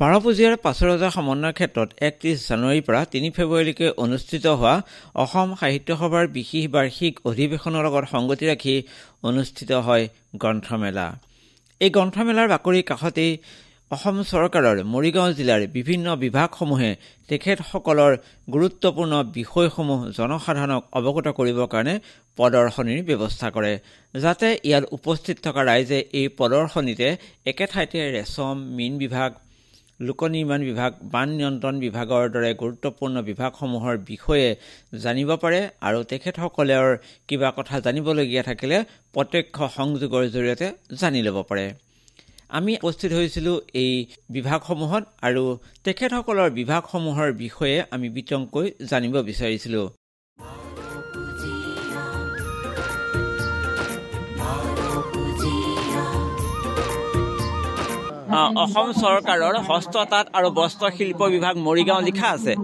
বাৰপুজীয়াৰ পাছৰজা সমন্বয় ক্ষেত্ৰত একত্ৰিছ জানুৱাৰীৰ পৰা তিনি ফেব্ৰুৱাৰীলৈকে অনুষ্ঠিত হোৱা অসম সাহিত্য সভাৰ বিশেষ বাৰ্ষিক অধিৱেশনৰ লগত সংগতি ৰাখি অনুষ্ঠিত হয় গ্ৰন্থমেলা। এই গ্ৰন্থমেলাৰ বাকৰিৰ কাষতেই অসম চৰকাৰৰ মৰিগাঁও জিলাৰ বিভিন্ন বিভাগসমূহে তেখেতসকলৰ গুৰুত্বপূৰ্ণ বিষয়সমূহ জনসাধাৰণক অৱগত কৰিবৰ কাৰণে প্ৰদৰ্শনীৰ ব্যৱস্থা কৰে। যাতে ইয়াত উপস্থিত থকা ৰাইজে এই প্ৰদৰ্শনীতে একে ঠাইতে ৰেচম মীন বিভাগ লোক নিৰ্মাণ বিভাগ বান নিয়ন্ত্ৰণ বিভাগৰ দৰে গুৰুত্বপূৰ্ণ বিভাগসমূহৰ বিষয়ে জানিব পাৰে আৰু তেখেতসকলৰ কিবা কথা জানিবলগীয়া থাকিলে প্ৰত্যক্ষ সংযোগৰ জৰিয়তে জানি ল'ব পাৰে। আমি উপস্থিত হৈছিলোঁ এই বিভাগসমূহত আৰু তেখেতসকলৰ বিভাগসমূহৰ বিষয়ে আমি বিতংকৈ জানিব বিচাৰিছিলোঁ। অসম চৰকাৰৰ হস্ততাঁত আৰু বস্ত্ৰশিল্প বিভাগ মৰিগাঁও লিখা আছে।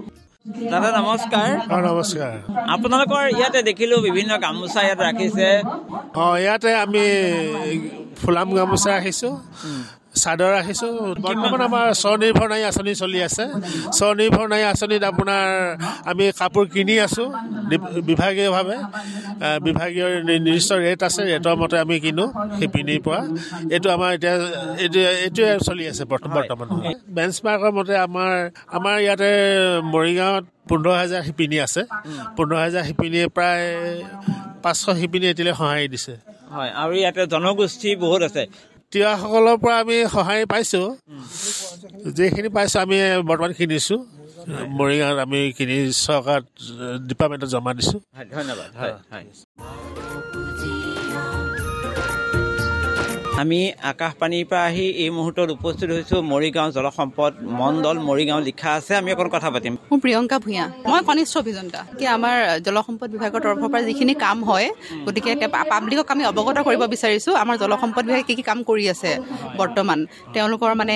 দাদা নমস্কাৰ। নমস্কাৰ। আপোনালোকৰ ইয়াতে দেখিলো বিভিন্ন গামোচা ইয়াত ৰাখিছে। অঁ ইয়াতে আমি ফুলাম গামোচা ৰাখিছোঁ চাদৰ ৰাখিছোঁ বৰ্তমান আমাৰ স্বনিৰ্ভৰ নাৰী আঁচনি চলি আছে। স্বনিৰ্ভৰ নাৰী আঁচনিত আপোনাৰ আমি কাপোৰ কিনি আছোঁ বিভাগীয়ভাৱে। বিভাগীয় নিৰ্দিষ্ট ৰেট আছে ৰেটৰ মতে আমি কিনো শিপিনীৰ পৰা। এইটো আমাৰ এতিয়া এইটো এইটোৱে চলি আছে বৰ্তমান। বেঞ্চ মাৰ্কৰ মতে আমাৰ আমাৰ ইয়াতে মৰিগাঁৱত পোন্ধৰ হাজাৰ শিপিনী আছে। পোন্ধৰ হাজাৰ শিপিনীয়ে প্ৰায় পাঁচশ শিপিনী এতিয়ালৈ সঁহাৰি দিছে। হয় আৰু ইয়াতে জনগোষ্ঠী বহুত আছে। তিৱাসকলৰ পৰা আমি সঁহাৰি পাইছোঁ। যিখিনি পাইছোঁ আমি বৰ্তমান কিনিছোঁ। মৰিগাঁৱত আমি কিনি চৰকাৰ ডিপাৰ্টমেণ্টত জমা দিছোঁ। ধন্যবাদ। হয় হয়। আমি আকাশবাণীৰ পৰা আহি এই মুহূৰ্তত উপস্থিত হৈছোঁ। মৰিগাঁও জলসম্পদ মণ্ডল মৰিগাঁও লিখা আছে। আমি অকণ কথা পাতিম। মোৰ প্ৰিয়ংকা ভূঞা। মই কনিষ্ঠ অভিযন্তা। কি আমাৰ জলসম্পদ বিভাগৰ তৰফৰ পৰা যিখিনি কাম হয় গতিকে পাব্লিকক আমি অৱগত কৰিব বিচাৰিছোঁ আমাৰ জলসম্পদ বিভাগে কি কি কাম কৰি আছে বৰ্তমান। তেওঁলোকৰ মানে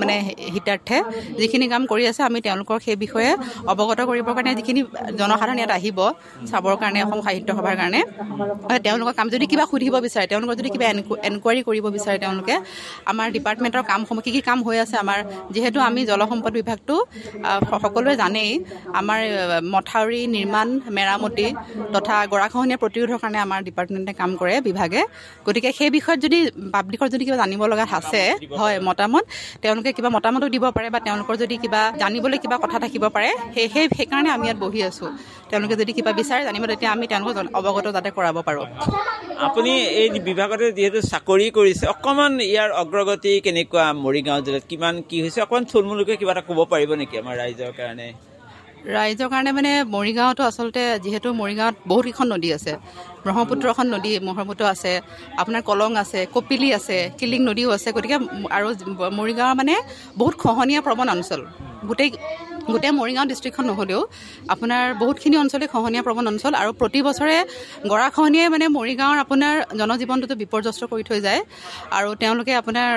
মানে হিতাৰ্থে যিখিনি কাম কৰি আছে আমি তেওঁলোকৰ সেই বিষয়ে অৱগত কৰিবৰ কাৰণে যিখিনি জনসাধাৰণ ইয়াত আহিব চাবৰ কাৰণে অসম সাহিত্য সভাৰ কাৰণে তেওঁলোকৰ কাম যদি কিবা সুধিব বিচাৰে তেওঁলোকৰ যদি কিবা এনকুৱাৰী কৰিব কৰিব বিচাৰে তেওঁলোকে। আমাৰ ডিপাৰ্টমেণ্টৰ কামসমূহ কি কি কাম হৈ আছে আমাৰ যিহেতু আমি জলসম্পদ বিভাগটো সকলোৱে জানেই। আমাৰ মথাউৰি নিৰ্মাণ মেৰামতি তথা গৰাখহনীয়া প্ৰতিৰোধৰ কাৰণে আমাৰ ডিপাৰ্টমেণ্টে কাম কৰে বিভাগে। গতিকে সেই বিষয়ত যদি পাব্লিকৰ যদি কিবা জানিব লগা আছে হয় মতামত তেওঁলোকে কিবা মতামতো দিব পাৰে বা তেওঁলোকৰ যদি কিবা জানিবলৈ কিবা কথা থাকিব পাৰে সেই সেই সেইকাৰণে আমি ইয়াত বহি আছোঁ। তেওঁলোকে যদি কিবা বিচাৰে জানিব তেতিয়া আমি তেওঁলোকক অৱগত যাতে কৰাব পাৰোঁ। আপুনি এই বিভাগতে যিহেতু চাকৰি কৰিছে অকণমান ইয়াৰ অগ্ৰগতি কেনেকুৱা মৰিগাঁও জিলাত? কিমান কি হৈছে? অকণমান থুলমূলকৈ কিবা এটা ক'ব পাৰিব নেকি আমাৰ ৰাইজৰ কাৰণে? ৰাইজৰ কাৰণে মানে মৰিগাঁৱতো আচলতে যিহেতু মৰিগাঁৱত বহুতকেইখন নদী আছে। ব্ৰহ্মপুত্ৰখন নদী ব্ৰহ্মপুত্ৰ আছে। আপোনাৰ কলং আছে কপিলি আছে কিলিং নদীও আছে। গতিকে আৰু মৰিগাঁৱৰ মানে বহুত খহনীয়া প্ৰৱণ অঞ্চল। গোটেই গোটেই মৰিগাঁও ডিষ্ট্ৰিক্টখন নহ'লেও আপোনাৰ বহুতখিনি অঞ্চলেই খহনীয়া প্ৰৱণ অঞ্চল আৰু প্ৰতি বছৰে গৰাখহনীয়াই মানে মৰিগাঁৱৰ আপোনাৰ জনজীৱনটোতো বিপৰ্যস্ত কৰি থৈ যায়। আৰু তেওঁলোকে আপোনাৰ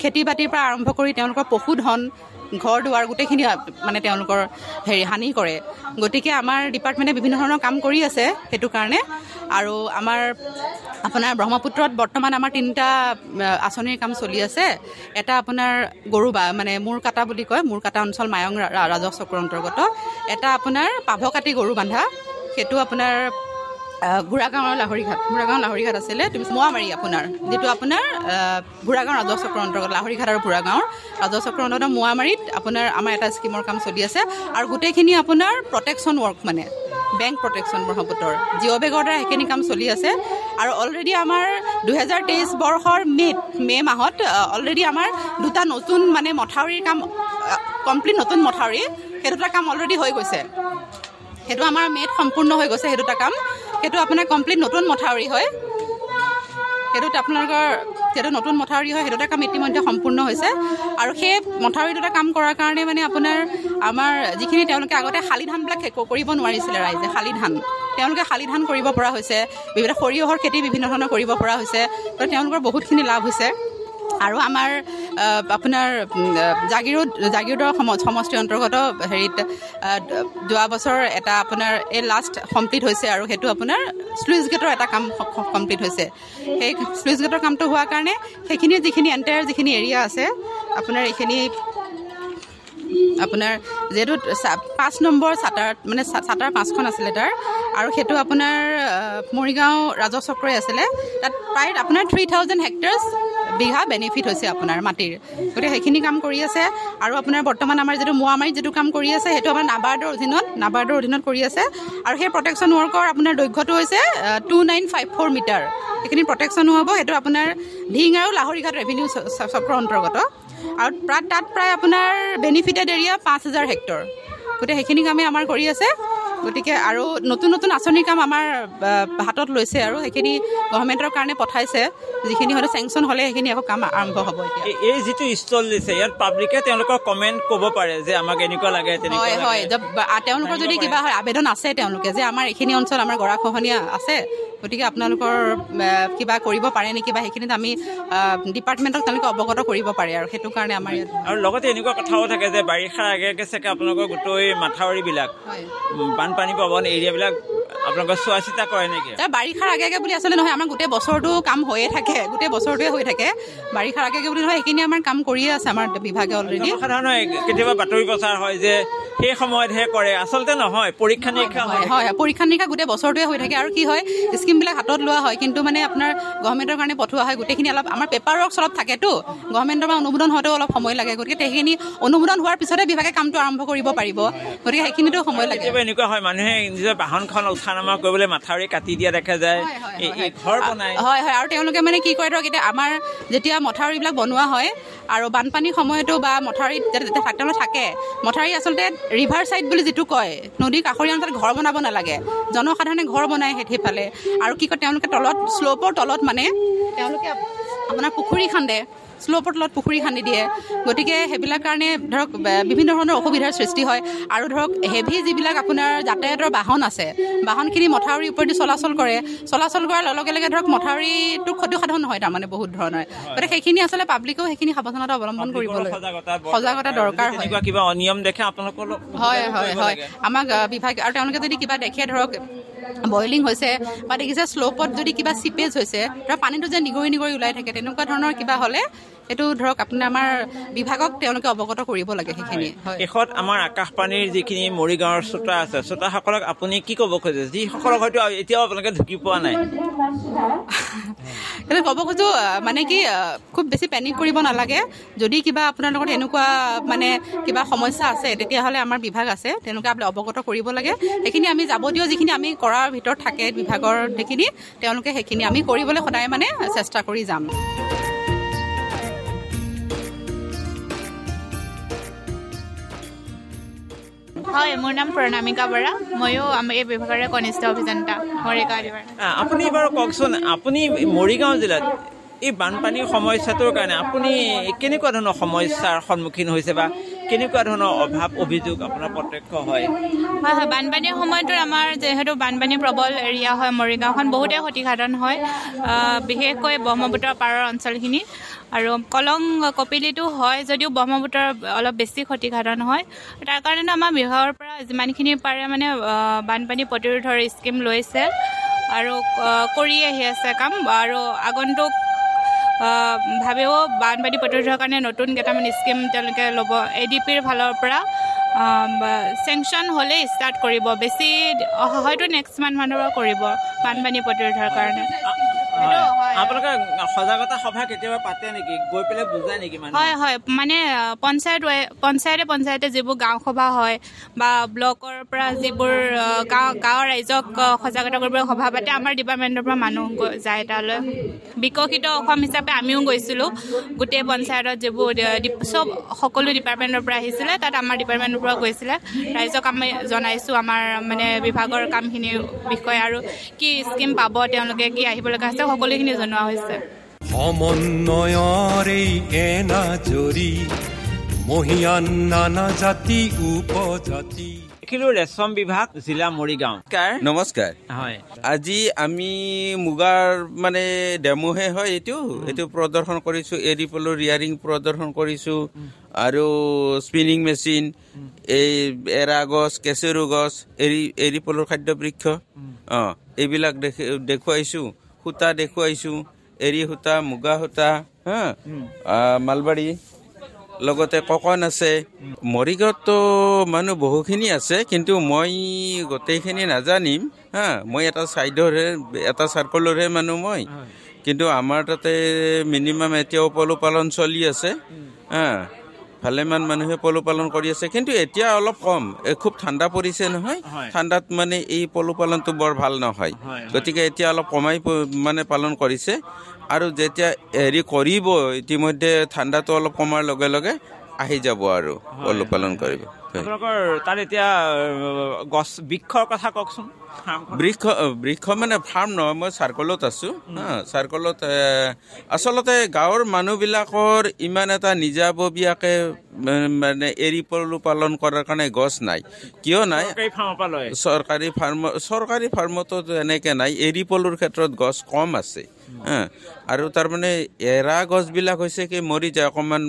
খেতি বাতিৰ পৰা আৰম্ভ কৰি তেওঁলোকৰ পশুধন ঘৰ দুৱাৰ গোটেইখিনি মানে তেওঁলোকৰ হেৰি হানি কৰে। গতিকে আমাৰ ডিপাৰ্টমেণ্টে বিভিন্ন ধৰণৰ কাম কৰি আছে সেইটো কাৰণে। আৰু আমাৰ আপোনাৰ ব্ৰহ্মপুত্ৰত বৰ্তমান আমাৰ তিনিটা আঁচনিৰ কাম চলি আছে। এটা আপোনাৰ গৰু বা মানে মূৰ কাটা বুলি কয় মূৰ কাটা অঞ্চল মায়ং ৰাজহ চক্ৰৰ অন্তৰ্গত। এটা আপোনাৰ পাভ কাটি গৰু বান্ধা। সেইটো আপোনাৰ আৰু লাহৰিঘাট বুঢ়াগাঁও লাহৰিঘাট আছিলে তুমি মোৱামাৰী আপোনাৰ। যিটো আপোনাৰ বুঢ়াগাঁও ৰাজহ চক্ৰৰ অন্তৰ্গত লাহৰিঘাট আৰু বুঢ়াগাঁৱৰ ৰাজহ চক্ৰৰ অন্তৰ্গত মোৱামাৰীত আপোনাৰ আমাৰ এটা স্কীমৰ কাম চলি আছে। আৰু গোটেইখিনি আপোনাৰ প্ৰটেকশ্যন ৱৰ্ক মানে বেংক প্ৰটেকশ্যন ব্ৰহ্মপুত্ৰৰ। জিঅ' বেগৰ দ্বাৰা সেইখিনি কাম চলি আছে। আৰু অলৰেডি আমাৰ দুহেজাৰ তেইছ বৰ্ষৰ মে' মে' মাহত অলৰেডি আমাৰ দুটা নতুন মানে মথাউৰিৰ কাম কমপ্লিট নতুন মথাউৰি সেই দুটা কাম অলৰেডি হৈ গৈছে। সেইটো আমাৰ মে'ত সম্পূৰ্ণ হৈ গৈছে সেই দুটা কাম। সেইটো আপোনাৰ কমপ্লিট নতুন মথাউৰি হয়। সেইটোত আপোনালোকৰ যিহেতু নতুন মথাউৰি হয় সেইটো এটা কাম ইতিমধ্যে সম্পূৰ্ণ হৈছে। আৰু সেই মথাউৰি দুটা কাম কৰাৰ কাৰণে মানে আপোনাৰ আমাৰ যিখিনি তেওঁলোকে আগতে শালি ধানবিলাক কৰিব নোৱাৰিছিলে ৰাইজে শালি ধান। তেওঁলোকে শালি ধান কৰিব পৰা হৈছে। বিভিন্ন সৰিয়হৰ খেতি বিভিন্ন ধৰণৰ কৰিব পৰা হৈছে। তো তেওঁলোকৰ বহুতখিনি লাভ হৈছে। আৰু আমাৰ আপোনাৰ জাগিৰোড জাগিৰোডৰ সম সমষ্টিৰ অন্তৰ্গত হেৰিত যোৱা বছৰ এটা আপোনাৰ এই লাষ্ট কমপ্লিট হৈছে আৰু সেইটো আপোনাৰ শ্লুইচ গেটৰ এটা কাম কমপ্লিট হৈছে। সেই শ্লুইচ গেটৰ কামটো হোৱাৰ কাৰণে সেইখিনি যিখিনি এণ্টায়াৰ যিখিনি এৰিয়া আছে আপোনাৰ এইখিনি আপোনাৰ যিহেতু পাঁচ নম্বৰ চাটাৰ মানে চাটাৰ পাঁচখন আছিলে তাৰ। আৰু সেইটো আপোনাৰ মৰিগাঁও ৰাজহ চক্ৰই আছিলে। তাত প্ৰায় আপোনাৰ থ্ৰী থাউজেণ্ড হেক্টাৰ্ছ বিঘা বেনিফিট হৈছে আপোনাৰ মাটিৰ। গতিকে সেইখিনি কাম কৰি আছে। আৰু আপোনাৰ বৰ্তমান আমাৰ যিটো মোৱামাৰীত যিটো কাম কৰি আছে সেইটো আমাৰ নাবাৰ্ডৰ অধীনত নাবাৰ্ডৰ অধীনত কৰি আছে। আৰু সেই প্ৰটেকশ্যন ৱৰ্কৰ আপোনাৰ দৈৰ্ঘ্যটো হৈছে two nine five four metre সেইখিনি প্ৰটেকশ্যনো হ'ব সেইটো আপোনাৰ ঢিং আৰু লাহৰিঘাট ৰেভিনিউ চক্ৰৰ অন্তৰ্গত। আৰু প্ৰায় তাত প্ৰায় আপোনাৰ বেনিফিটেড এৰিয়া পাঁচ হাজাৰ হেক্টৰ গতিকে সেইখিনি কামেই আমাৰ কৰি আছে। গতিকে আৰু নতুন নতুন আঁচনিৰ কাম আমাৰ হাতত লৈছে আৰু সেইখিনি গভৰ্ণমেণ্টৰ কাৰণে পঠাইছে। যিখিনি হয়তো চেংচন হ'লে সেইখিনি আকৌ কাম আৰম্ভ হ'ব এতিয়া। এই- যিটো ষ্টল দিছে ইয়াত পাব্লিকে তেওঁলোকৰ কমেণ্ট ক'ব পাৰে যে আমাক এনেকুৱা লাগে হয়। হয়। তেওঁলোকৰ যদি কিবা হয় আবেদন আছে তেওঁলোকে যে আমাৰ এইখিনি অঞ্চল আমাৰ গৰাখহনীয়া আছে গতিকে আপোনালোকৰ কিবা কৰিব পাৰে নেকি বা সেইখিনিত আমি ডিপাৰ্টমেণ্টক তেওঁলোকে অৱগত কৰিব পাৰে আৰু সেইটো কাৰণে আমাৰ ইয়াত আৰু লগতে এনেকুৱা কথাও থাকে যে বাৰিষাৰ আগে আগে চাগে আপোনালোকৰ গোটেই মাথাউৰিবিলাক বানপানী প্ৰৱণ এৰিয়াবিলাক আপোনালোকৰ চোৱা চিতা কৰে নেকি? তাৰ বাৰিষাৰ আগে আগে বুলি আচলতে নহয় আমাৰ গোটেই বছৰটো কাম হৈয়ে থাকে গোটেই বছৰটোৱে হৈ থাকে। বাৰিষাৰ আগে আগে বুলি নহয় সেইখিনি আমাৰ কাম কৰিয়ে আছে আমাৰ বিভাগে অলৰেডি জনসাধাৰণৰ কেতিয়াবা বাতৰি প্ৰচাৰ হয় যে সেই সময়তহে কৰে আচলতে নহয় পৰীক্ষা নিৰীক্ষা হয়। হয় পৰীক্ষা নিৰীক্ষা গোটেই বছৰটোৱে হৈ থাকে। আৰু কি হয় স্কিমবিলাক হাতত লোৱা হয় কিন্তু মানে আপোনাৰ গভৰ্ণমেণ্টৰ কাৰণে পঠোৱা হয় গোটেইখিনি অলপ আমাৰ পেপাৰ ৱৰ্কছ অলপ থাকেতো। গভৰ্ণমেণ্টৰ পৰা অনুমোদন হওঁতেও অলপ সময় লাগে গতিকে সেইখিনি অনুমোদন হোৱাৰ পিছতে বিভাগে কামটো আৰম্ভ কৰিব পাৰিব। গতিকে সেইখিনিতো সময় লাগে। এনেকুৱা হয় মানুহে নিজৰ বাহনখন উঠা নমা কৰিবলৈ মাথাউৰি কাটি দিয়া দেখা যায়। ঘৰ বনাই। হয় হয়। আৰু তেওঁলোকে মানে কি কৰে ধৰক এতিয়া আমাৰ যেতিয়া মথাউৰিবিলাক বনোৱা হয় আৰু বানপানীৰ সময়তো বা মথাউৰিত থাক- তেওঁলোকে থাকে মথাউৰি আচলতে ৰিভাৰ চাইড বুলি যিটো কয় নদীৰ কাষৰীয়া অঞ্চলত ঘৰ বনাব নালাগে। জনসাধাৰণে ঘৰ বনায় সেই সেইফালে। আৰু কি কয় তেওঁলোকে তলত শ্ল'পৰ তলত মানে তেওঁলোকে আপোনাৰ পুখুৰী খান্দে। শ্ল'পৰ তলত পুখুৰী খান্দি দিয়ে। গতিকে সেইবিলাক কাৰণে ধৰক বিভিন্ন ধৰণৰ অসুবিধাৰ সৃষ্টি হয়। আৰু ধৰক হেভি যিবিলাক আপোনাৰ যাতায়াতৰ বাহন আছে বাহনখিনি মথাউৰিৰ ওপৰেদি চলাচল কৰে। চলাচল কৰাৰ লগে লগে ধৰক মথাউৰিটো ক্ষতিসাধন হয় তাৰমানে বহুত ধৰণৰ। গতিকে সেইখিনি আচলতে পাব্লিকেও সেইখিনি সাৱধানতা অৱলম্বন কৰিব লাগে সজাগতা দৰকাৰ। হয়। কিবা অনিয়ম দেখে আপোনালোকৰ হয় হয় হয়। আমাক বিভাগ আৰু তেওঁলোকে যদি কিবা দেখে ধৰক বইলিং হৈছে বা দেখিছে শ্ল'পত যদি কিবা চিপেজ হৈছে ধৰক পানীটো যে নিগৰি নিগৰি ওলাই থাকে তেনেকুৱা ধৰণৰ কিবা হ'লে সেইটো ধৰক আপোনাৰ আমাৰ বিভাগক তেওঁলোকে অৱগত কৰিব লাগে সেইখিনি হয়। শেষত আমাৰ আকাশবাণীৰ যিখিনি মৰিগাঁৱৰ শ্ৰোতা আছে শ্ৰোতাসকলক আপুনি কি ক'ব খোজে? যিসকলক হয়তো এতিয়াও আপোনালোকে ঢুকি পোৱা নাই। ক'ব খোজো মানে কি খুব বেছি পেনিক কৰিব নালাগে। যদি কিবা আপোনাৰ লগত এনেকুৱা মানে কিবা সমস্যা আছে তেতিয়াহ'লে আমাৰ বিভাগ আছে তেওঁলোকে আপুনি অৱগত কৰিব লাগে। সেইখিনি আমি যাৱতীয় যিখিনি আমি কৰাৰ ভিতৰত থাকে বিভাগৰ সেইখিনি তেওঁলোকে সেইখিনি আমি কৰিবলৈ সদায় মানে চেষ্টা কৰি যাম। হয় মোৰ নাম প্ৰণামিকা বৰা। ময়ো এই বিভাগৰে কনিষ্ঠ অভিযন্তা মৰিগাঁও আপুনি বাৰু কওকচোন আপুনি মৰিগাঁও জিলাত এই বানপানীৰ সমস্যাটোৰ কাৰণে আপুনি কেনেকুৱা ধৰণৰ সমস্যাৰ সন্মুখীন হৈছে বা কেনেকুৱা ধৰণৰ অভাৱ অভিযোগ আপোনাৰ প্ৰত্যক্ষ হয়? হয় হয় বানপানীৰ সময়টোত আমাৰ যিহেতু বানপানী প্ৰবল এৰিয়া হয় মৰিগাঁওখন বহুতেই ক্ষতিসাধন হয় বিশেষকৈ ব্ৰহ্মপুত্ৰৰ পাৰৰ অঞ্চলখিনি। আৰু কলং কপিলিতো হয় যদিও ব্ৰহ্মপুত্ৰৰ অলপ বেছি ক্ষতিসাধন হয়। তাৰ কাৰণেতো আমাৰ বিভাগৰ পৰা যিমানখিনি পাৰে মানে বানপানী প্ৰতিৰোধৰ স্কিম লৈছে আৰু কৰি আহি আছে কাম। আৰু আগন্তুক ভাৱেও বানপানী প্ৰতিৰোধৰ কাৰণে নতুন কেইটামান স্কিম তেওঁলোকে ল'ব এ ডি পিৰ ফালৰ পৰা চেংচন হ'লেই ষ্টাৰ্ট কৰিব বেছি হয়তো নেক্সট মান্থ মানৰ পৰা কৰিব বানপানী প্ৰতিৰোধৰ কাৰণে। আপোনালোকে সজাগতা সভা কেতিয়াবা পাতে নেকি? গৈ পেলাই বুজাই নেকি মানুহ? হয় হয়। মানে আহ, পঞ্চায়ত ৱাই- পঞ্চায়তে পঞ্চায়তে যিবোৰ গাঁও সভা হয় বা ব্লকৰ পৰা যিবোৰ গাঁও গাঁৱৰ ৰাইজক সজাগতা কৰিবলৈ সভা পাতে আমাৰ ডিপাৰ্টমেণ্টৰ পৰা মানুহ গৈ- যায় তালৈ। বিকশিত অসম হিচাপে আমিও গৈছিলোঁ। গোটেই পঞ্চায়তত যিবোৰ চব সকলো ডিপাৰ্টমেণ্টৰ পৰা আহিছিলে তাত আমাৰ ডিপাৰ্টমেণ্টৰ পৰা গৈছিলে। ৰাইজক আমি জনাইছোঁ আমাৰ মানে বিভাগৰ কামখিনিৰ বিষয়ে আৰু কি স্কিম পাব তেওঁলোকে কি আহিব লগা আছে। সকলোখিনি জনোৱা হৈছে সমন্বয়ৰে এনাজৰি মহিয়ান নানা জাতি উপজাতি। ৰেচম বিভাগ জিলা মৰিগাঁও। কাৰ নমস্কাৰ। হয়। আজি আমি মুগাৰ মানে ডেমোহে হয় এইটো এইটো প্ৰদৰ্শন কৰিছো এৰী পলু ৰিয়াৰিং প্ৰদৰ্শন কৰিছো আৰু স্পিনিং মেচিন এই এৰা গছ কেঁচৰু গছ এৰী এৰী পলুৰ খাদ্য বৃক্ষ অ এইবিলাক দেখি দেখুৱাইছো। সূতা দেখুৱাইছো এৰী সূতা মুগা সূতা হা? মালবাৰী লগতে ককন আছে। মৰিগাঁৱততো মানুহ বহুখিনি আছে কিন্তু মই গোটেইখিনি নাজানিম হা? মই এটা ছাইডৰহে এটা চাৰ্কলৰহে মানুহ মই। কিন্তু আমাৰ তাতে মিনিমাম এতিয়াও পলুপালন চলি আছে হা? ভালেমান মানুহে পলুপালন কৰি আছে। কিন্তু এতিয়া অলপ কম। খুব ঠাণ্ডা পৰিছে নহয়। হয়। ঠাণ্ডাত মানে এই পলুপালনটো বৰ ভাল নহয়। হয়, গতিকে এতিয়া অলপ কমাই মানে পালন কৰিছে। আৰু যেতিয়া হেৰি কৰিব ইতিমধ্যে ঠাণ্ডাটো অলপ কমাৰ লগে লগে আহি যাব আৰু পলুপালন কৰিব। আপোনালোকৰ তাত এতিয়া গছ বৃক্ষৰ কথা কওকচোন। বৃক্ষ বৃক্ষ মানে ফাৰ্ম নহয় মই চাৰ্কলত আছোঁ হা চাৰ্কলত আচলতে গাঁৱৰ মানুহবিলাকৰ ইমান এটা নিজাববীয়াকৈ মানে এৰী পলু পালন কৰাৰ কাৰণে গছ নাই। কিয় নাই? চৰকাৰী ফাৰ্ম চৰকাৰী ফাৰ্মতো এনেকৈ নাই এৰী পলুৰ ক্ষেত্ৰত গছ কম আছে হা আৰু তাৰমানে এৰা গছবিলাক হৈছে কি মৰি যায় অকণমান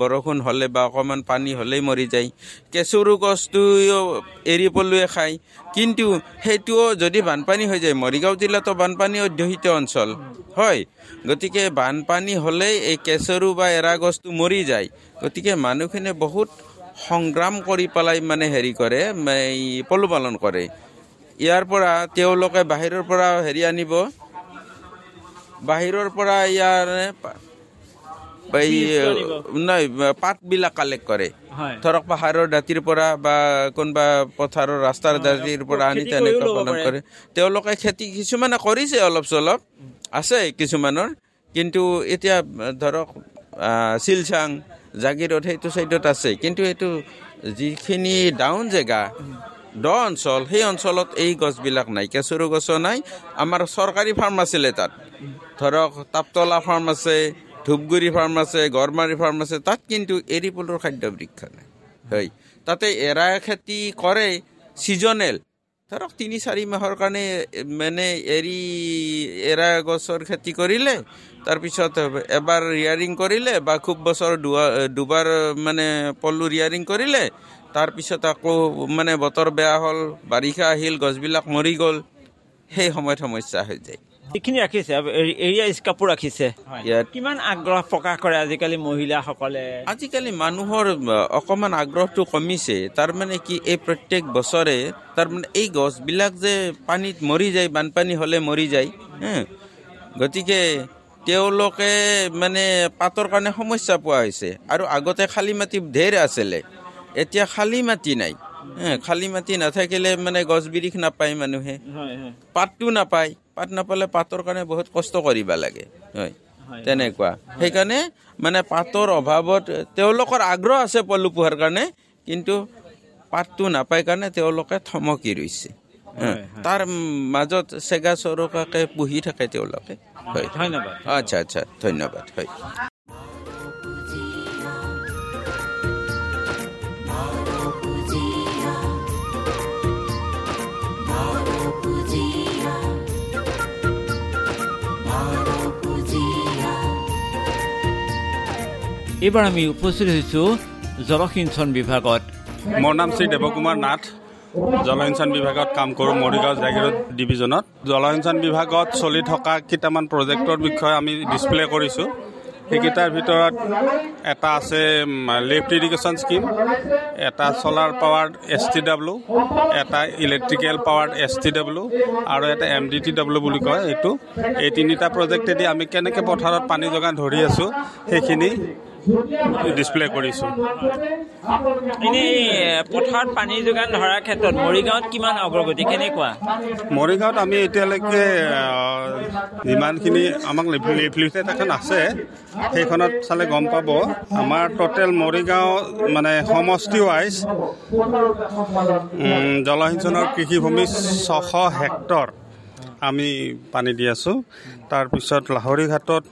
বৰষুণ হ'লে বা অকণমান পানী হ'লেই মৰি যায়। কেঁচুৰু গছটো এৰী পলুৱে খায় কিন্তু সেইটোও যদি বানপানী হৈ যায় মৰিগাঁও জিলাতো বানপানী অধ্যুষিত অঞ্চল। হয় গতিকে বানপানী হ'লেই এই কেঁচৰু বা এৰা গছটো মৰি যায়। গতিকে মানুহখিনিয়ে বহুত সংগ্ৰাম কৰি পেলাই মানে হেৰি কৰে এই পলুপালন কৰে। ইয়াৰ পৰা তেওঁলোকে বাহিৰৰ পৰা হেৰি আনিব। বাহিৰৰ পৰা ইয়াৰ এই নাই পাতবিলাক কালেক্ট কৰে। ধৰক পাহাৰৰ দাঁতিৰ পৰা বা কোনোবা পথাৰৰ ৰাস্তাৰ দাঁতিৰ পৰা আনি তেনেকুৱা পালন। কৰে। তেওঁলোকে খেতি কিছুমানে কৰিছে অলপ চলপ আছে কিছুমানৰ। কিন্তু এতিয়া ধৰক শিলচাং জাগিৰোড সেইটো চাইডত আছে। কিন্তু এইটো যিখিনি ডাউন জেগা দ অঞ্চল সেই অঞ্চলত এই গছবিলাক নাই। কেঁচুৰু গছো নাই। আমাৰ চৰকাৰী ফাৰ্ম আছিলে তাত। ধৰক তাপতলা ফাৰ্ম আছে ধূপগুৰি ফাৰ্ম আছে গড়মাৰী ফাৰ্ম আছে তাত কিন্তু এৰী পলুৰ খাদ্য বৃক্ষ নাই হয়। তাতে এৰা খেতি কৰে ছিজনেল ধৰক তিনি চাৰি মাহৰ কাৰণে মানে এৰী এৰা গছৰ খেতি কৰিলে তাৰপিছত এবাৰ ৰিয়াৰিং কৰিলে বা খুব বছৰ দুবাৰ মানে পলু ৰিয়াৰিং কৰিলে তাৰপিছত আকৌ মানে বতৰ বেয়া হ'ল বাৰিষা আহিল গছবিলাক মৰি গ'ল সেই সময়ত সমস্যা হৈ যায়। যিখিনি ৰাখিছে এৰি- এৰিয়া স্কাপো ৰাখিছে। ইয়াত কিমান আগ্ৰহ প্ৰকাশ কৰে আজিকালি মহিলাসকলে? আজিকালি মানুহৰ আহ, অকমান আগ্ৰহটো কমিছে। তাৰমানে কি এই প্ৰত্যেক বছৰে তাৰমানে এই গছবিলাক যে পানীত মৰি যায় বানপানী হ'লে মৰি যায় গতিকে তেওঁলোকে মানে পাতৰ কাৰণে সমস্যা পোৱা হৈছে। আৰু আগতে খালী মাটি ঢেৰ আছিলে। এতিয়া খালী মাটি নাই খালী মাটি নাথাকিলে মানে গছ বিৰিখ নাপায় মানুহে। পাতটো নাপায়। পাত নাপালে পাতৰ কাৰণে বহুত কষ্ট কৰিব লাগে হয়। তেনেকুৱা। সেইকাৰণে মানে পাতৰ অভাৱত তেওঁলোকৰ আগ্ৰহ আছে পলু পোহাৰ কাৰণে কিন্তু পাতটো নাপায় কাৰণে তেওঁলোকে থমকি ৰৈছে। তাৰ মাজত চেগা চৰকাকে পুহি থাকে তেওঁলোকে হয়। ধন্যবাদ। আচ্ছা আচ্ছা ধন্যবাদ হয়। এইবাৰ আমি উপস্থিত হৈছোঁ জলসিঞ্চন বিভাগত। মোৰ নাম শ্ৰী দেৱকুমাৰ নাথ। জলসিঞ্চন বিভাগত কাম কৰোঁ মৰিগাঁও জাগিৰোড ডিভিজনত। জলসিঞ্চন বিভাগত চলি থকা কেইটামান প্ৰজেক্টৰ বিষয়ে আমি ডিছপ্লে কৰিছোঁ। সেইকেইটাৰ ভিতৰত এটা আছে লিফ্ট ইৰিগেশ্যন স্কিম এটা solar powered S T W এটা electrical powered S T W আৰু এটা এম ডি টি ডাব্লিউ বুলি কয় এইটো। এই তিনিটা প্ৰজেক্টেদি আমি কেনেকৈ পথাৰত পানী যোগান ধৰি আছোঁ সেইখিনি ডিছপ্লে কৰিছোঁ। এনেই পথাৰত পানী যোগান ধৰাৰ ক্ষেত্ৰত মৰিগাঁৱত কিমান অগ্ৰগতি কেনেকুৱা? মৰিগাঁৱত আমি এতিয়ালৈকে যিমানখিনি আমাক লিফলেট এখন আছে সেইখনত চালে গম পাব। আমাৰ টোটেল মৰিগাঁও মানে সমষ্টি ৱাইজ জলসিঞ্চনৰ কৃষিভূমি ছশ হেক্টৰ আমি পানী দি আছোঁ। তাৰপিছত লাহৰীঘাটত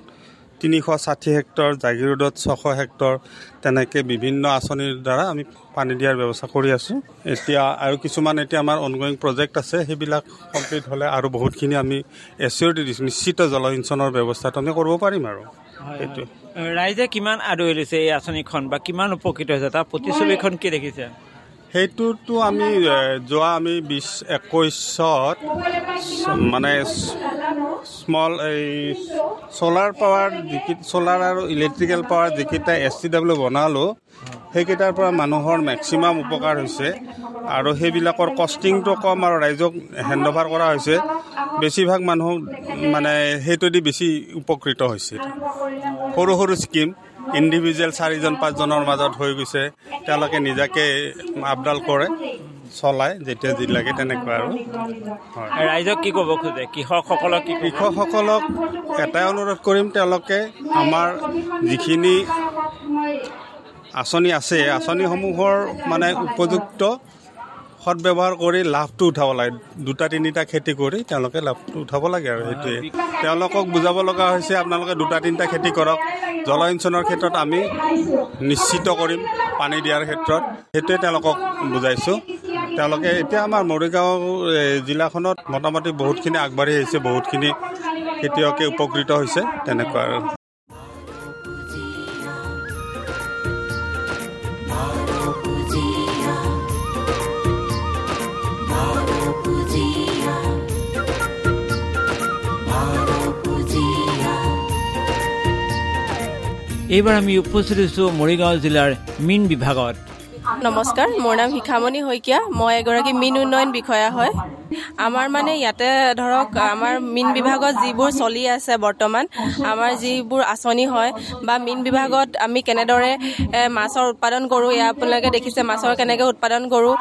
তিনিশ ষাঠি হেক্টৰ জাগিৰোডত ছশ হেক্টৰ তেনেকৈ বিভিন্ন আঁচনিৰ দ্বাৰা আমি পানী দিয়াৰ ব্যৱস্থা কৰি আছোঁ। এতিয়া আৰু কিছুমান এতিয়া আমাৰ অনগয়িং প্ৰজেক্ট আছে সেইবিলাক কমপ্লিট হ'লে আৰু বহুতখিনি আমি এচিয়ৰিটি দিছোঁ নিশ্চিত জলসিঞ্চনৰ ব্যৱস্থাটো আমি কৰিব পাৰিম আৰু। সেইটোৱে ৰাইজে কিমান আদৰি লৈছে এই আঁচনিখন বা কিমান উপকৃত হৈছে তাৰ প্ৰতিচ্ছবিখন কি দেখিছে? সেইটোতো আমি যোৱা আমি বিছ একৈছত মানে স্মল এই চ'লাৰ পাৱাৰ যিকি চ'লাৰ আৰু ইলেক্ট্ৰিকেল পাৱাৰ যিকেইটা এছ চি ডাব্লিউ বনালোঁ সেইকেইটাৰ পৰা মানুহৰ মেক্সিমাম উপকাৰ হৈছে। আৰু সেইবিলাকৰ কষ্টিংটো কম আৰু ৰাইজক হেণ্ড অভাৰ কৰা হৈছে। বেছিভাগ মানুহ মানে সেইটোদি বেছি উপকৃত হৈছে। সৰু সৰু স্কিম। ইণ্ডিভিজুৱেল চাৰিজন পাঁচজনৰ মাজত হৈ গৈছে। তেওঁলোকে নিজাকে আপডাল কৰে চলায় যেতিয়া যি লাগে তেনেকুৱা আৰু। ৰাইজক কি ক'ব খোজে? কৃষকসকলক? কৃষকসকলক এটাই অনুৰোধ কৰিম তেওঁলোকে আমাৰ যিখিনি আঁচনি আছে আঁচনিসমূহৰ মানে উপযুক্ত সদব্যৱহাৰ কৰি লাভটো উঠাব লাগে। দুটা তিনিটা খেতি কৰি তেওঁলোকে লাভটো উঠাব লাগে আৰু সেইটোৱে। তেওঁলোকক বুজাব লগা হৈছে আপোনালোকে দুটা তিনিটা খেতি কৰক। জলসিঞ্চনৰ ক্ষেত্ৰত আমি নিশ্চিত কৰিম পানী দিয়াৰ ক্ষেত্ৰত। সেইটোৱে তেওঁলোকক বুজাইছোঁ। তেওঁলোকে এতিয়া আমাৰ মৰিগাঁও জিলাখনত মোটামুটি বহুতখিনি আগবাঢ়ি আহিছে বহুতখিনি খেতিয়কে উপকৃত হৈছে তেনেকুৱা আৰু। এইবাৰ আমি উপস্থিত হৈছোঁ মৰিগাঁও জিলাৰ মীন বিভাগত। নমস্কাৰ মোৰ নাম শিখামণি শইকীয়া। মই এগৰাকী মীন উন্নয়ন বিষয়া হয়। আমাৰ মানে ইয়াতে ধৰক আমাৰ মীন বিভাগত যিবোৰ চলি আছে বৰ্তমান আমাৰ যিবোৰ আঁচনি হয় বা মীন বিভাগত আমি কেনেদৰে মাছৰ উৎপাদন কৰোঁ এয়া আপোনালোকে দেখিছে মাছৰ কেনেকৈ উৎপাদন কৰোঁ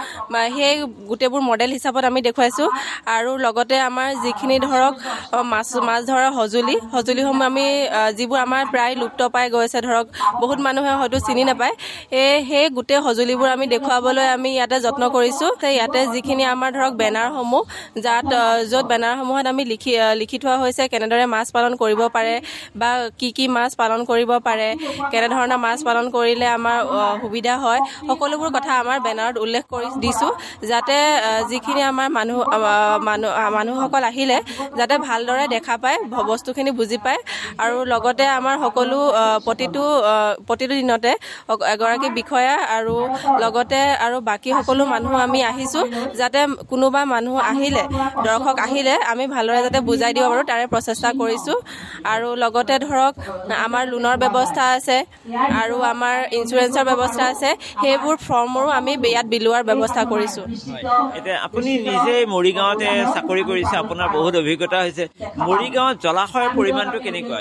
সেই গোটেইবোৰ মডেল হিচাপত আমি দেখুৱাইছোঁ। আৰু লগতে আমাৰ যিখিনি ধৰক মাছ মাছ ধৰাৰ সঁজুলি সঁজুলিসমূহ আমি যিবোৰ আমাৰ প্ৰায় লুপ্ত পাই গৈছে ধৰক বহুত মানুহে হয়তো চিনি নাপায় এই সেই গোটেই সঁজুলিবোৰ আমি দেখুৱাবলৈ আমি ইয়াতে যত্ন কৰিছোঁ। সেই ইয়াতে যিখিনি আমাৰ ধৰক বেনাৰসমূহ যাত য'ত বেনাৰসমূহত আমি লিখি লিখি থোৱা হৈছে কেনেদৰে মাছ পালন কৰিব পাৰে বা কি কি মাছ পালন কৰিব পাৰে কেনেধৰণৰ মাছ পালন কৰিলে আমাৰ সুবিধা হয় সকলোবোৰ কথা আমাৰ বেনাৰত উল্লেখ কৰি দিছোঁ যাতে যিখিনি আমাৰ মানুহ মানুহ মানুহসকল আহিলে যাতে ভালদৰে দেখা পায় বস্তুখিনি বুজি পায় আৰু লগতে আমাৰ সকলো প্ৰতিটো প্ৰতিটো দিনতে এগৰাকী বিষয়া আৰু লগতে আৰু বাকী সকলো মানুহ আমি আহিছোঁ যাতে কোনোবা মানুহ আহিলে দৰ্শক আহিলে আমি ভালদৰে যাতে বুজাই দিব পাৰোঁ তাৰে প্ৰচেষ্টা কৰিছোঁ। আৰু লগতে ধৰক আমাৰ লোনৰ ব্যৱস্থা আছে আৰু আমাৰ ইঞ্চুৰেঞ্চৰ ব্যৱস্থা আছে সেইবোৰ ফৰ্মৰো আমি ইয়াত বিলোৱাৰ ব্যৱস্থা কৰিছোঁ। এতিয়া আপুনি নিজে মৰিগাঁৱতে চাকৰি কৰিছে আপোনাৰ বহুত অভিজ্ঞতা হৈছে। মৰিগাঁৱত জলাশয়ৰ পৰিমাণটো কেনেকুৱা?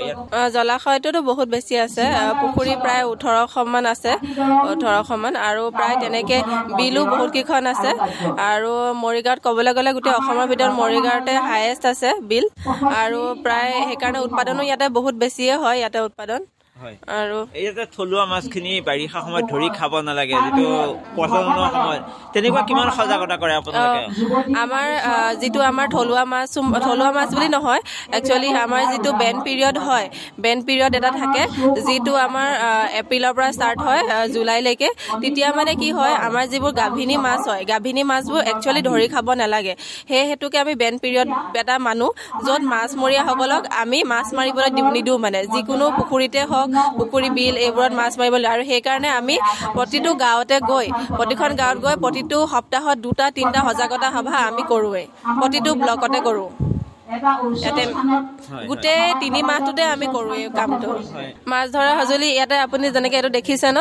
জলাশয়টোতো বহুত বেছি আছে পুখুৰী প্ৰায় ওঠৰশমান আছে ওঠৰশমান আৰু প্ৰায় তেনেকৈ বিলো বহুত কেইখন আছে। আৰু মৰিগাঁৱত ক'বলৈ গ'লে গোটেই অসমৰ ভিতৰত মৰিগাঁৱতে হায়েষ্ট আছে বিল আৰু প্ৰায় সেইকাৰণে উৎপাদনো ইয়াতে বহুত বেছিয়ে হয় ইয়াতে উৎপাদন। আৰু এই যে থলুৱা মাছখিনি বাৰিষা সময়ত ধৰি খাব নালাগে যিটো প্ৰজননৰ সময়ত তেনেকুৱা কিমান সজাগতা কৰে আপোনালোকে? আমাৰ যিটো আমাৰ থলুৱা মাছ থলুৱা মাছ বুলি নহয় একচুৱেলি আমাৰ যিটো বেন পিৰিয়ড হয় বেন পিৰিয়ড এটা থাকে যিটো আমাৰ এপ্ৰিলৰ পৰা ষ্টাৰ্ট হয় জুলাইলৈকে তেতিয়া মানে কি হয় আমাৰ যিবোৰ গাভিনী মাছ হয় গাভিনী মাছবোৰ একচুৱেলি ধৰি খাব নালাগে। সেই হেতুকে আমি বেন পিৰিয়ড এটা মানো য'ত মাছমৰীয়াসকলক আমি মাছ মাৰিবলৈ নিদিওঁ মানে যিকোনো পুখুৰীতে হওক পুখুৰী বিল এইবোৰত মাছ মাৰিবলৈ। আৰু সেইকাৰণে আমি প্ৰতিটো গাঁৱতে গৈ প্ৰতিখন গাঁৱত গৈ প্ৰতিটো সপ্তাহত দুটা তিনিটা সজাগতা সভা আমি কৰোঁৱেই। প্ৰতিটো ব্লকতে কৰোঁ। ইয়াতে গোটেই তিনি মাহটোতে আমি কৰোঁ এই কামটো। মাছ ধৰা সঁজুলি ইয়াতে আপুনি যেনেকে এইটো দেখিছে ন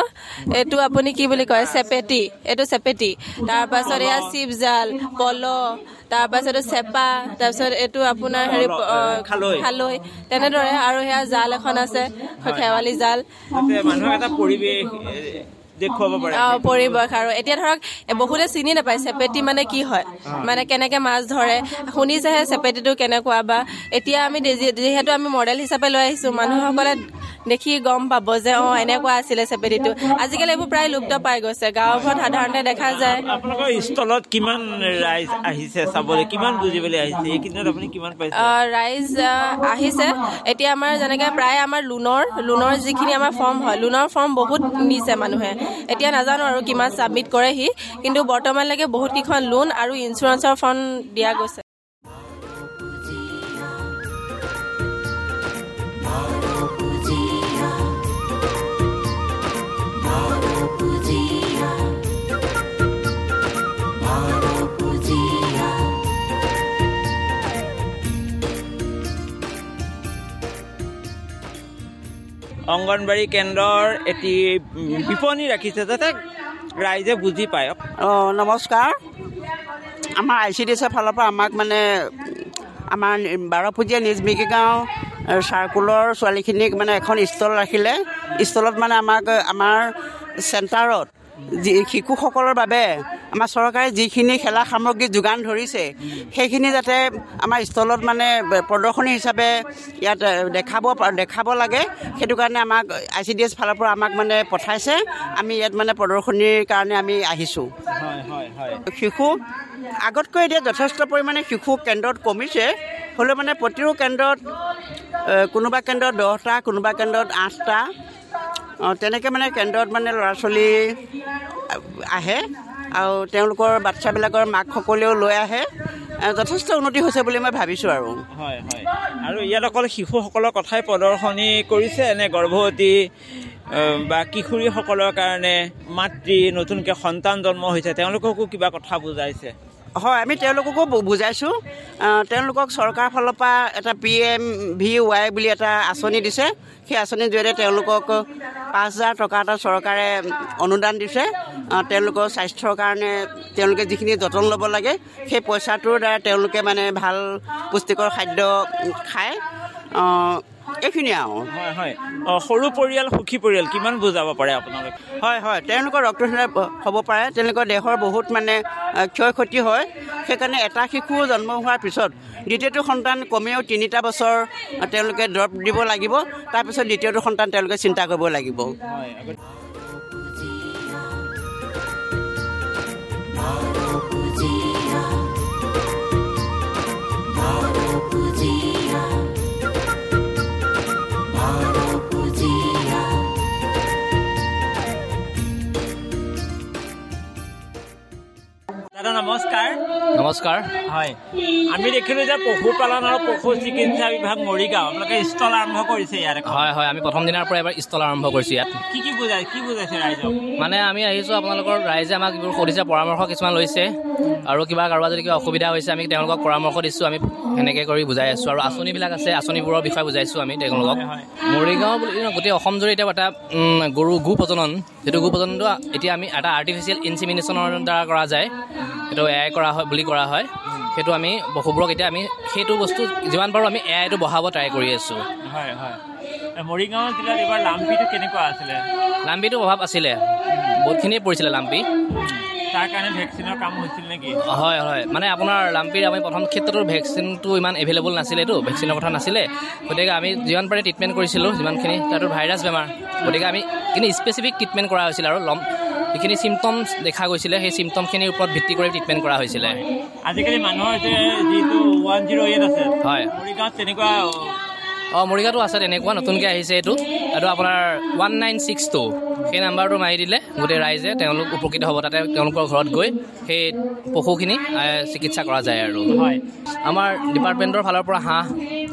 এইটো আপুনি কি বুলি কয় চেপেটি এইটো চেপেটি। তাৰপাছত এয়া চিপ জাল পল তাৰপাছত এইটো চেপা তাৰপিছত এইটো আপোনাৰ হেৰি খালৈ। তেনেদৰে আৰু সেয়া জাল এখন আছে খেৱালি জাল। যাতে মানুহক এটা পৰিৱেশ দেখুৱাব পাৰে। অ, পৰিৱেশ আৰু এতিয়া ধৰক বহুতে চিনি নাপায় চেপেটি মানে কি হয়। মানে কেনেকে মাছ ধৰে শুনিছেহে চেপেটিটো কেনেকুৱা বা এতিয়া আমি যিহেতু আমি মডেল হিচাপে লৈ আহিছোঁ মানুহসকলে দেখি গম পাব যে অঁ এনেকুৱা আছিলে চেপেটিটো। আজিকালি এইবোৰ প্ৰায় লুপ্ত পাই গৈছে। গাঁওবোৰত সাধাৰণতে দেখা যায়। আপোনালোকৰ স্থলত কিমান ৰাইজ আহিছে চাবলৈ? কিমান বুজিবলৈ আহিছে? এইকেইদিনত আপুনি কিমান পাইছে? ৰাইজ আহ, আহিছে। এতিয়া আমাৰ যেনেকে প্ৰায় আমাৰ লোনৰ লোনৰ যিখিনি আমাৰ ফৰ্ম হয় লোনৰ ফৰ্ম বহুত নিছে মানুহে। এতিয়া নাজানো আৰু কিমান ছাবমিট কৰেহি কিন্তু বৰ্তমানলৈকে বহুত কেইখন লোন আৰু ইঞ্চুৰেঞ্চৰ ফৰ্ম দিয়া গৈছে। অংগনবাড়ী কেন্দ্ৰৰ এটি বিপণী ৰাখিছে যাতে ৰাইজে বুজি পায়। অঁ নমস্কাৰ। আমাৰ আই চি ডি এছৰ ফালৰ পৰা আমাক মানে আমাৰ বাৰপুজীয়া নিজমিকি গাঁও চাৰ্কুলৰ ছোৱালীখিনিক মানে এখন ষ্টল ৰাখিলে। ষ্টলত মানে আমাক আমাৰ চেণ্টাৰত শিশুসকলৰ বাবে আমাৰ চৰকাৰে যিখিনি খেলা সামগ্ৰী যোগান ধৰিছে সেইখিনি যাতে আমাৰ ষ্টলত মানে প্ৰদৰ্শনী হিচাপে ইয়াত দেখাব দেখাব লাগে। সেইটো কাৰণে আমাক আই চি ডি এছ ফালৰ পৰা আমাক মানে পঠাইছে। আমি ইয়াত মানে প্ৰদৰ্শনীৰ কাৰণে আমি আহিছোঁ। হয় হয় হয়। শিশু আগতকৈ এতিয়া যথেষ্ট পৰিমাণে শিশু কেন্দ্ৰত কমিছে। হ'লেও মানে প্ৰতিটো কেন্দ্ৰত কোনোবা কেন্দ্ৰত দহটা কোনোবা কেন্দ্ৰত আঠটা। অঁ, তেনেকৈ মানে কেন্দ্ৰত মানে ল'ৰা ছোৱালী আহে আৰু তেওঁলোকৰ বাচ্ছাবিলাকৰ মাকসকলেও লৈ আহে। যথেষ্ট উন্নতি হৈছে বুলি মই ভাবিছোঁ আৰু। হয় হয়। আৰু ইয়াত অকল শিশুসকলৰ কথাই প্ৰদৰ্শনী কৰিছে নে গৰ্ভৱতী বা কিশোৰীসকলৰ কাৰণে মাতৃ নতুনকৈ সন্তান জন্ম হৈছে তেওঁলোককো কিবা কথা বুজাইছে? হয় আমি তেওঁলোককো বুজাইছোঁ। তেওঁলোকক চৰকাৰৰ ফালৰ পৰা এটা পি এম ভি ৱাই বুলি এটা আঁচনি দিছে। সেই আঁচনিৰ জৰিয়তে তেওঁলোকক পাঁচ হাজাৰ টকা এটা চৰকাৰে অনুদান দিছে। তেওঁলোকৰ স্বাস্থ্যৰ কাৰণে তেওঁলোকে যিখিনি যতন ল'ব লাগে সেই পইচাটোৰ দ্বাৰা তেওঁলোকে মানে ভাল পুষ্টিকৰ খাদ্য খায়। এইখিনিয়ে আৰু। হয় হয়। অঁ, সৰু পৰিয়াল সুখী পৰিয়াল কিমান বুজাব পাৰে আপোনালোকে? হয় হয়। তেওঁলোকৰ ৰক্তহীনতা হ'ব পাৰে। তেওঁলোকৰ দেহৰ বহুত মানে ক্ষয় ক্ষতি হয়। সেইকাৰণে এটা শিশু জন্ম হোৱাৰ পিছত দ্বিতীয়টো সন্তান কমেও তিনিটা বছৰ তেওঁলোকে দৰৱ দিব লাগিব। তাৰপিছত দ্বিতীয়টো সন্তান তেওঁলোকে চিন্তা কৰিব লাগিব। নমস্কাৰ। হয়। আমি দেখিলোঁ যে পশুপালন আৰু পশু চিকিৎসা বিভাগ মৰিগাঁও। আপোনালোকে ষ্টল আৰম্ভ কৰিছে ইয়াত হয় হয় আমি প্ৰথম দিনাৰ পৰা এবাৰ ষ্টল আৰম্ভ কৰিছোঁ ইয়াত। কি কি বুজাই কি বুজাইছে ৰাইজক? মানে আমি আহিছোঁ আপোনালোকৰ ৰাইজে আমাক সুধিছে পৰামৰ্শ কিছুমান লৈছে। আৰু কিবা কাৰোবাৰ যদি কিবা অসুবিধা হৈছে আমি তেওঁলোকক পৰামৰ্শ দিছোঁ আমি সেনেকৈ কৰি বুজাই আছোঁ। আৰু আঁচনিবিলাক আছে আঁচনিবোৰৰ বিষয়ে বুজাইছোঁ আমি তেওঁলোকক। মৰিগাঁও বুলি গোটেই অসম জুৰি এতিয়া এটা গৰু গো প্ৰজনন। যিটো গো প্ৰজননটো এতিয়া আমি এটা আৰ্টিফিচিয়েল ইনচিমিনেশ্যনৰ দ্বাৰা কৰা যায়। সেইটো এ আই কৰা হয় বুলি কৰা হয়। সেইটো আমি পশুবোৰক এতিয়া আমি সেইটো বস্তু যিমান পাৰোঁ আমি এ আইটো বঢ়াব ট্ৰাই কৰি আছোঁ। হয় হয়। মৰিগাঁও জিলাত এইবাৰ লাম্পিটো কেনেকুৱা আছিলে? লাম্পিটো প্ৰভাৱ আছিলে। বহুতখিনিয়ে পৰিছিলে লাম্পি। তাৰ কাৰণে ভেকচিনৰ কাম হৈছিল নেকি? হয় হয়। মানে আপোনাৰ লাম্পিৰ আমি প্ৰথম ক্ষেত্ৰতো ভেকচিনটো ইমান এভেইলেবল নাছিলেতো ভেকচিনৰ কথা নাছিলে। গতিকে আমি যিমান পাৰে ট্ৰিটমেণ্ট কৰিছিলোঁ যিমানখিনি। তাতো ভাইৰাছ বেমাৰ। গতিকে আমি কিন্তু স্পেচিফিক ট্ৰিটমেণ্ট কৰা হৈছিল আৰু লম যিখিনি চিমটমছ দেখা গৈছিলে সেই চিমটমখিনিৰ ওপৰত ভিত্তি কৰি ট্ৰিটমেণ্ট কৰা হৈছিলে। আজিকালি মানুহৰ যে যিটো ওৱান জিৰ' এইট আছে হয়। মৰিগাঁৱত তেনেকুৱা অঁ মৰিগাঁৱতো আছে তেনেকুৱা নতুনকৈ আহিছে এইটো। এইটো আপোনাৰ ওৱান নাইন ছিক্স টু সেই নাম্বাৰটো মাৰি দিলে গোটেই ৰাইজে তেওঁলোক উপকৃত হ'ব তাতে তেওঁলোকৰ ঘৰত গৈ সেই পশুখিনি চিকিৎসা কৰা যায় আৰু। হয়। আমাৰ ডিপাৰ্টমেণ্টৰ ফালৰ পৰা হাঁহ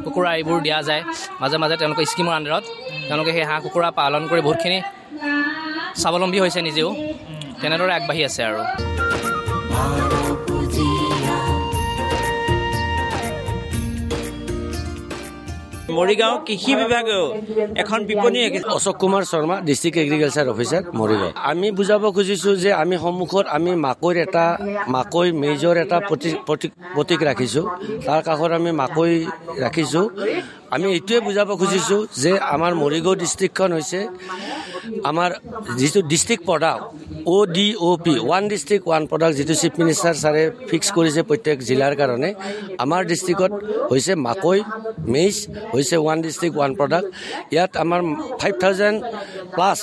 কুকুৰা এইবোৰ দিয়া যায়। মাজে মাজে তেওঁলোকৰ স্কীমৰ আণ্ডাৰত তেওঁলোকে সেই হাঁহ কুকুৰা পালন কৰি বহুতখিনি স্বাৱলম্বী হৈছে নিজেও। তেনেদৰে আগবাঢ়ি আছে আৰু। মৰিগাঁও কৃষি বিভাগেও এখন বিপণী Ashok Kumar Sharma district agriculture officer Morigaon. আমি বুজাব খুজিছোঁ যে আমি সন্মুখত আমি মাকৈৰ এটা মাকৈ মেজৰ এটা প্ৰতীক ৰাখিছোঁ। তাৰ কাষত আমি মাকৈ ৰাখিছোঁ। আমি এইটোৱে বুজাব খুজিছোঁ যে আমাৰ মৰিগাঁও ডিষ্ট্ৰিক্টখন হৈছে আমাৰ যিটো district product O' D O' P one district one product যিটো চিফ মিনিষ্টাৰ ছাৰে ফিক্স কৰিছে প্ৰত্যেক জিলাৰ কাৰণে আমাৰ ডিষ্ট্ৰিক্টত হৈছে মাকৈ মেইজ হৈছে ওৱান ডিষ্ট্ৰিক্ট ওৱান প্ৰডাক্ট ইয়াত আমাৰ ফাইভ থাউজেণ্ড প্লাছ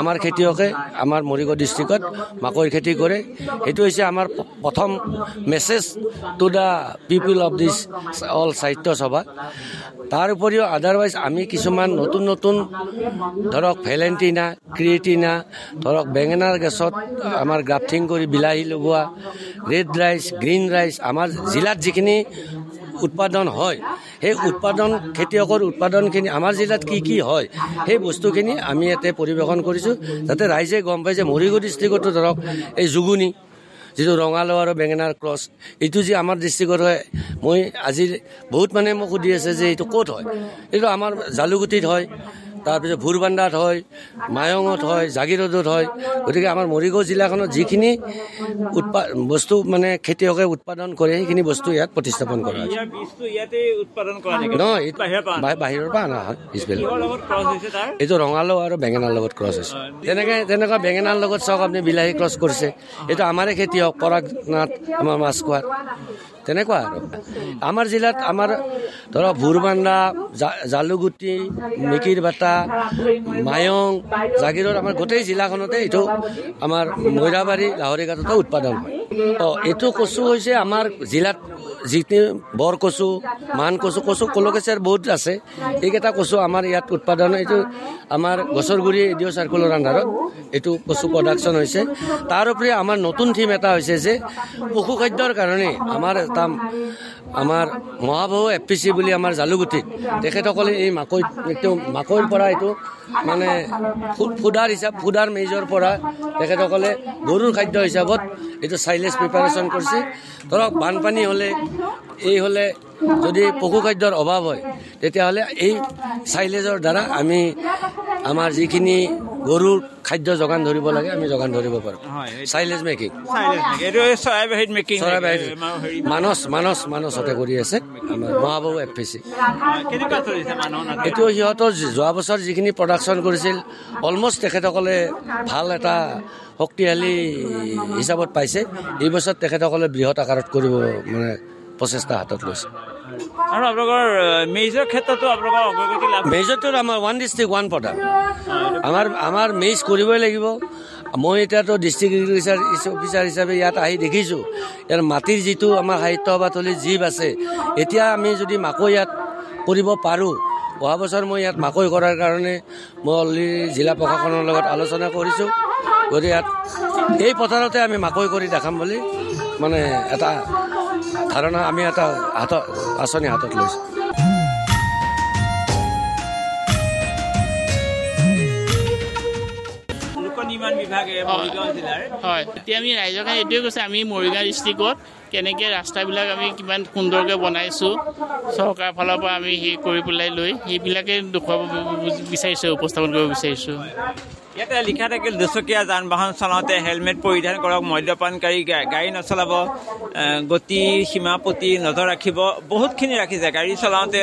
আমাৰ খেতিয়কে আমাৰ মৰিগাঁও ডিষ্ট্ৰিক্টত মাকৈৰ খেতি কৰে। সেইটো হৈছে আমাৰ প্ৰথম message to the people of this all Sahitya Sabha. তাৰ উপৰিও আদাৰৱাইজ আমি কিছুমান নতুন নতুন ধৰক ভেলেণ্টিনা ক্ৰিয়েটিনা ধৰক বেঙেনাৰ গেছত আমাৰ গ্ৰাফটিং কৰি বিলাহী লগোৱা ৰেড ৰাইচ গ্ৰীণ ৰাইচ আমাৰ জিলাত যিখিনি উৎপাদন হয়। সেই উৎপাদন খেতিয়কৰ উৎপাদনখিনি আমাৰ জিলাত কি কি হয় সেই বস্তুখিনি আমি ইয়াতে পৰিৱেশন কৰিছোঁ। যাতে ৰাইজে গম পায় যে মৰিগাঁও ডিষ্ট্ৰিক্টতো ধৰক এই জুগুনি যিটো ৰঙালাও আৰু বেঙেনাৰ ক্ৰছ এইটো যে আমাৰ ডিষ্ট্ৰিক্টত হয় মই আজি বহুত মানুহে মোক সুধি আছে যে এইটো ক'ত হয়? এইটো আমাৰ জালুগুটিত হয়। তাৰপিছত ভুৰবান্দাত হয় মায়ঙত হয় জাগিৰোডত হয়। গতিকে আমাৰ মৰিগাঁও জিলাখনত যিখিনি উৎপা বস্তু মানে খেতিয়কে উৎপাদন কৰে সেইখিনি বস্তু ইয়াত প্ৰতিস্থাপন কৰা নেকি? নহয় বাহিৰৰ পৰা অনা হয় এইটো ৰঙালাও আৰু বেঙেনাৰ লগত ক্ৰছ হৈছে। তেনেকে তেনেকুৱা বেঙেনাৰ লগত চাওক আপুনি বিলাহী ক্ৰছ কৰিছে। এইটো আমাৰে খেতি হওক পৰাগ নাথ আমাৰ মাছ খোৱাত। তেনেকুৱা আৰু। আমাৰ জিলাত আমাৰ ধৰক ভুৰবান্দা জালুগুটি মিকিৰ বাটা মায়ং জাগিৰোড আমাৰ গোটেই জিলাখনতে এইটো আমাৰ মৈৰাবাৰী লাহৰিঘাটতো উৎপাদন হয়। তো এইটো কচু হৈছে আমাৰ জিলাত যিখিনি বৰ কচু মান কচু কচু কলকেচাৰ বহুত আছে। এইকেইটা কচু আমাৰ ইয়াত উৎপাদন এইটো আমাৰ গছৰ গুৰি এডিঅ' চাৰ্কুলৰ আণ্ডাৰত এইটো কচু প্ৰডাকশ্যন হৈছে। তাৰ উপৰি আমাৰ নতুন থিম এটা হৈছে যে পশু খাদ্যৰ কাৰণে আমাৰ এটা আমাৰ মহাবাহু এফ পি চি বুলি আমাৰ জালুগুটিত তেখেতসকলে এই মাকৈ এইটো মাকৈৰ পৰা এইটো মানে ফুডাৰ হিচাপ ফুডাৰ মেজৰ পৰা তেখেতসকলে গৰুৰ খাদ্য হিচাপত এইটো চাইলেজ প্ৰিপাৰেশ্যন কৰিছে। ধৰক বানপানী হ'লে এই হ'লে যদি পশু খাদ্যৰ অভাৱ হয় তেতিয়াহ'লে এই চাইলেজৰ দ্বাৰা আমি আমাৰ যিখিনি গৰুৰ খাদ্য যোগান ধৰিব লাগে আমি যোগান ধৰিব পাৰোঁ। Silage making. মানস মানস মানসতে কৰি আছে আমাৰ মহাবাহু এফ পি চি? এইটো সিহঁতৰ যোৱা বছৰ যিখিনি প্ৰডাকশ্যন কৰিছিল অলমষ্ট তেখেতসকলে ভাল এটা শক্তিশালী হিচাপত পাইছে। এই বছৰ তেখেতসকলে বৃহৎ আকাৰত কৰিব মানে প্ৰচেষ্টা হাতত লৈছে। আৰু আপোনালোকৰ মেজৰ ক্ষেত্ৰতো আপোনালোকৰ মেজৰটোত আমাৰ ওৱান ডিষ্ট্ৰিক্ট ওৱান প্ৰডাক্ট আমাৰ আমাৰ মেজ কৰিবই লাগিব। মই এতিয়াতো ডিষ্ট্ৰিক্ট এগ্ৰিকালচাৰ অফিচাৰ হিচাপে ইয়াত আহি দেখিছোঁ। ইয়াৰ মাটিৰ যিটো আমাৰ সাহিত্য সভাথলীৰ জীৱ আছে এতিয়া আমি যদি মাকৈ ইয়াত কৰিব পাৰোঁ অহা বছৰ মই ইয়াত মাকৈ কৰাৰ কাৰণে মই অলৰেডি জিলা প্ৰশাসনৰ লগত আলোচনা কৰিছোঁ। গতিকে ইয়াত এই পথাৰতে আমি মাকৈ কৰি দেখাম বুলি মানে এটা ধাৰণা আমি এটা হাতত আঁচনি হাতত লৈছোঁ লোক নিৰ্মাণ বিভাগে মৰিগাঁও জিলাৰ হয় এতিয়া আমি ৰাইজৰ কাৰণে এইটোৱে কৈছে আমি মৰিগাঁও ডিষ্ট্ৰিক্টত কেনেকৈ ৰাস্তাবিলাক আমি কিমান সুন্দৰকৈ বনাইছোঁ চৰকাৰৰ ফালৰ পৰা আমি সেই কৰি পেলাই লৈ সেইবিলাকে দেখুৱাব বিচাৰিছোঁ উপস্থাপন কৰিব বিচাৰিছোঁ। ইয়াতে লিখা থাকিল দুচকীয়া যান বাহন চলাওঁতে হেলমেট পৰিধান কৰক মদ্যপানকাৰী গাড়ী নচলাব গতি সীমা প্ৰতি নজৰ ৰাখিব বহুতখিনি ৰাখিছে। গাড়ী চলাওঁতে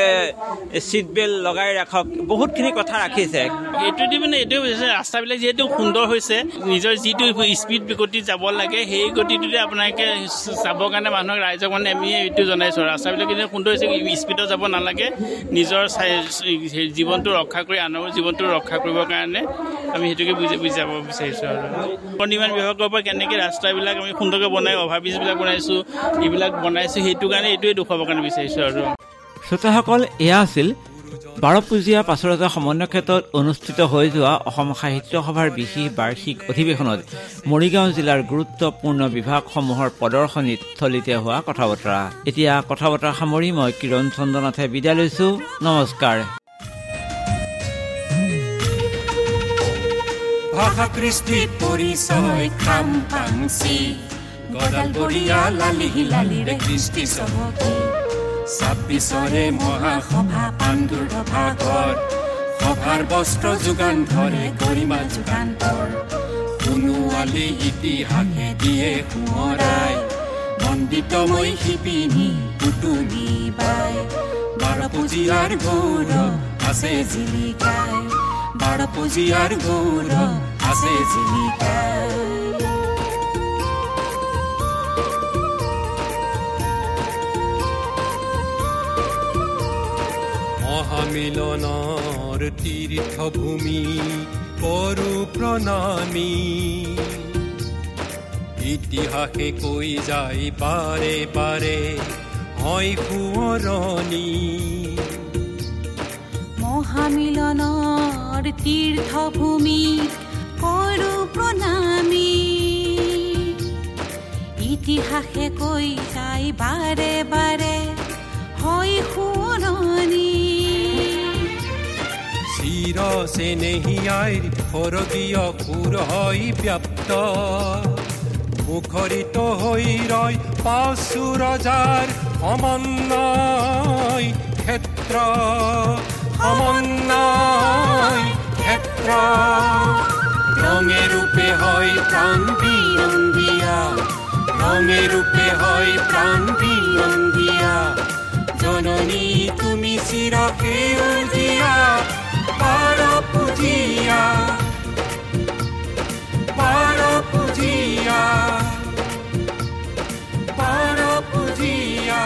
চিট বেল্ট লগাই ৰাখক বহুতখিনি কথা ৰাখিছে। এইটো দি মানে বুজিছে ৰাস্তাবিলাক যিহেতু সুন্দৰ হৈছে নিজৰ যিটো স্পীড গতিত যাব লাগে সেই গতিটোতে আপোনালোকে যাবৰ কাৰণে মানুহক ৰাইজক মানে আমি এইটো জনাইছোঁ। ৰাস্তাবিলাক যেতিয়া সুন্দৰ হৈছে স্পীডত যাব নালাগে। নিজৰ জীৱনটো ৰক্ষা কৰি আনৰ জীৱনটো ৰক্ষা কৰিবৰ কাৰণে আমি সেইটোকে বুজি বুজাব বিচাৰিছোঁ আৰু। পথ নিৰ্মাণ বিভাগৰ পৰা কেনেকৈ ৰাস্তাবিলাক আমি সুন্দৰকৈ বনাই অভাৰব্ৰিজবিলাক বনাইছোঁ এইবিলাক বনাইছোঁ সেইটো কাৰণে এইটোৱে দেখুৱাবৰ কাৰণে বিচাৰিছোঁ আৰু। শ্ৰোতাসকল এয়া আছিল বাৰপুজীয়া পাচৰতা সমন্বয় ক্ষেত্ৰত অনুষ্ঠিত হৈ যোৱা অসম সাহিত্য সভাৰ বিশেষ বাৰ্ষিক অধিৱেশনত মৰিগাঁও জিলাৰ গুৰুত্বপূৰ্ণ বিভাগসমূহৰ প্ৰদৰ্শনীত থলীতে হোৱা কথা বতৰা এতিয়া কথা বতৰা সামৰি মই কিৰণ চন্দ্ৰনাথে বিদায় লৈছো। নমস্কাৰ। ভাষা কৃষ্টি পৰিচয় খাম পাংচি গদাল বৰিয়া লালি লালিৰে কৃষ্টি চহকী ছাব্বিছৰে মহাসভা পাণ্ডুৰ ভাগৰ সভাৰ বস্ত্ৰ যোগান ধৰে গৰিমা যুগান্তৰ সোণোৱালী ইতিহাসে দিয়ে সোঁৱৰাই মণ্ডিতময় শিপিনী পুতুমি বাই বাৰপুজীয়াৰ গৌৰৱ আছে জিলিকাই বাৰপুজীয়াৰ গৌৰৱ আছে জিলিকাই মহামিলনৰ তীৰ্থভূমি কৰো প্ৰণামী ইতিহাসে কৈ যায় বাৰে বাৰে হয় সোঁৱৰণী মহামিলনৰ তীৰ্থভূমি কৰো প্ৰণামী ইতিহাসে কৈ যায় বাৰে বাৰে হয় সোঁৱৰণি চিৰ চেনেহিয়াইৰ স্বৰ্গীয় সুৰ হৈ ব্যাপ্ত। মুখৰিত হৈ ৰয় পাঁচু ৰজাৰ সমন্বয় ক্ষেত্ৰ। সমন্বয় ক্ষেত্ৰ ৰঙে ৰূপে হয় প্ৰাণ বিৰংগীয়া ৰঙে ৰূপে হয় প্ৰাণ বিৰংগীয়া জননী তুমি চিৰকে দিয়া পাৰ পুজিয়া পাৰ পুজিয়া পাৰ পুজিয়া